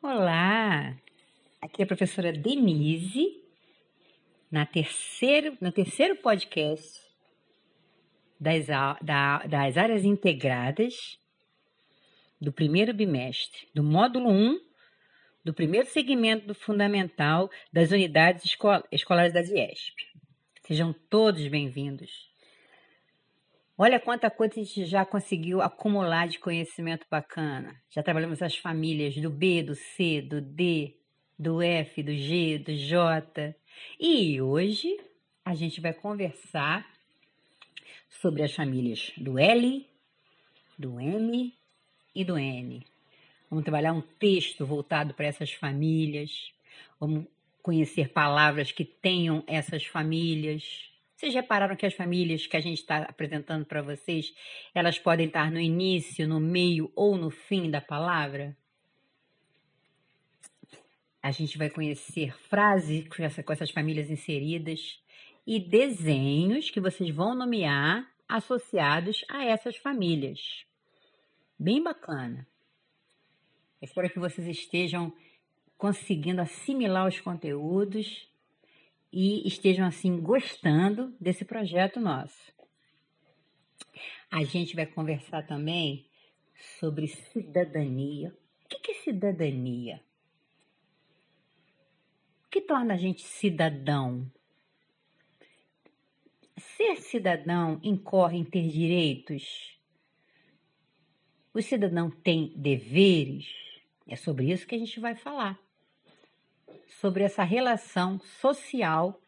Olá, aqui é a professora Denise, na terceiro, no terceiro podcast das, da, das áreas integradas do primeiro bimestre, do módulo 1 do primeiro segmento do fundamental das unidades escolares da IESP. Sejam todos bem-vindos. Olha quanta coisa a gente já conseguiu acumular de conhecimento bacana. Já trabalhamos as famílias do B, do C, do D, do F, do G, do J. E hoje a gente vai conversar sobre as famílias do L, do M e do N. Vamos trabalhar um texto voltado para essas famílias. Vamos conhecer palavras que tenham essas famílias. Vocês repararam que as famílias que a gente está apresentando para vocês, elas podem estar no início, no meio ou no fim da palavra? A gente vai conhecer frases com, essa, com essas famílias inseridas e desenhos que vocês vão nomear associados a essas famílias. Bem bacana. Espero que vocês estejam conseguindo assimilar os conteúdos e estejam assim gostando desse projeto nosso. A gente vai conversar também sobre cidadania. O que é cidadania? O que torna a gente cidadão? Ser cidadão incorre em ter direitos? O cidadão tem deveres? É sobre isso que a gente vai falar sobre essa relação social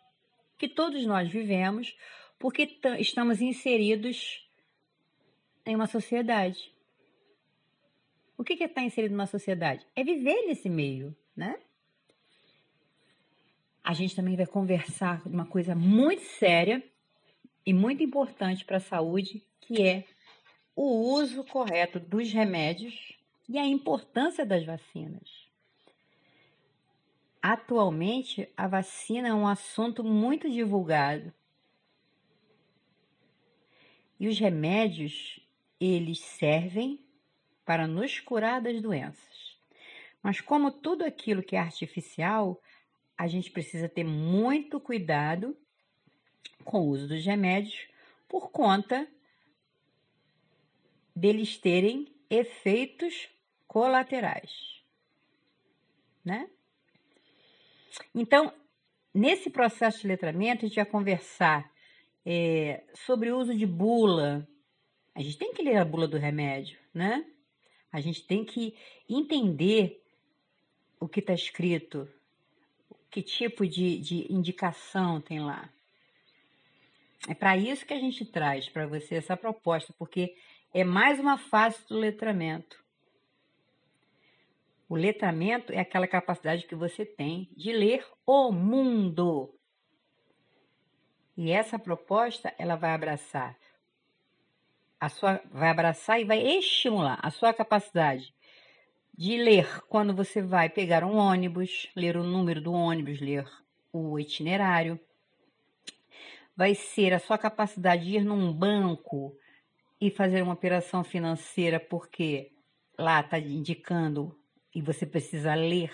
que todos nós vivemos, porque estamos inseridos em uma sociedade. O que é estar inserido numa sociedade? É viver nesse meio, né? A gente também vai conversar de uma coisa muito séria e muito importante para a saúde, que é o uso correto dos remédios e a importância das vacinas. Atualmente, a vacina é um assunto muito divulgado. E os remédios, eles servem para nos curar das doenças. Mas como tudo aquilo que é artificial, a gente precisa ter muito cuidado com o uso dos remédios por conta deles terem efeitos colaterais, né? Então, nesse processo de letramento, a gente vai conversar é, sobre o uso de bula. A gente tem que ler a bula do remédio, né? A gente tem que entender o que está escrito, que tipo de, de indicação tem lá. É para isso que a gente traz para você essa proposta, porque é mais uma fase do letramento. O letramento é aquela capacidade que você tem de ler o mundo. E essa proposta, ela vai abraçar a sua vai abraçar e vai estimular a sua capacidade de ler quando você vai pegar um ônibus, ler o número do ônibus, ler o itinerário. Vai ser a sua capacidade de ir num banco e fazer uma operação financeira porque lá está indicando e você precisa ler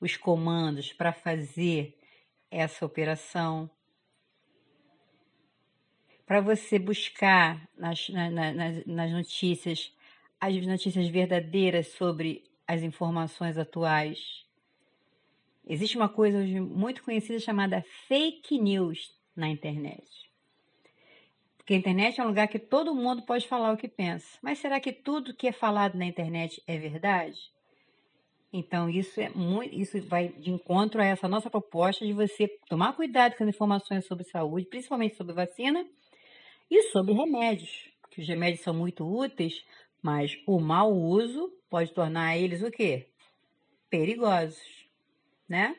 os comandos para fazer essa operação. Para você buscar nas, na, nas, nas notícias as notícias verdadeiras sobre as informações atuais. Existe uma coisa muito conhecida chamada fake news na internet. Porque a internet é um lugar que todo mundo pode falar o que pensa. Mas será que tudo que é falado na internet é verdade? Então, isso é muito, isso vai de encontro a essa nossa proposta de você tomar cuidado com as informações sobre saúde, principalmente sobre vacina e sobre remédios, porque os remédios são muito úteis, mas o mau uso pode tornar eles o quê? Perigosos, né?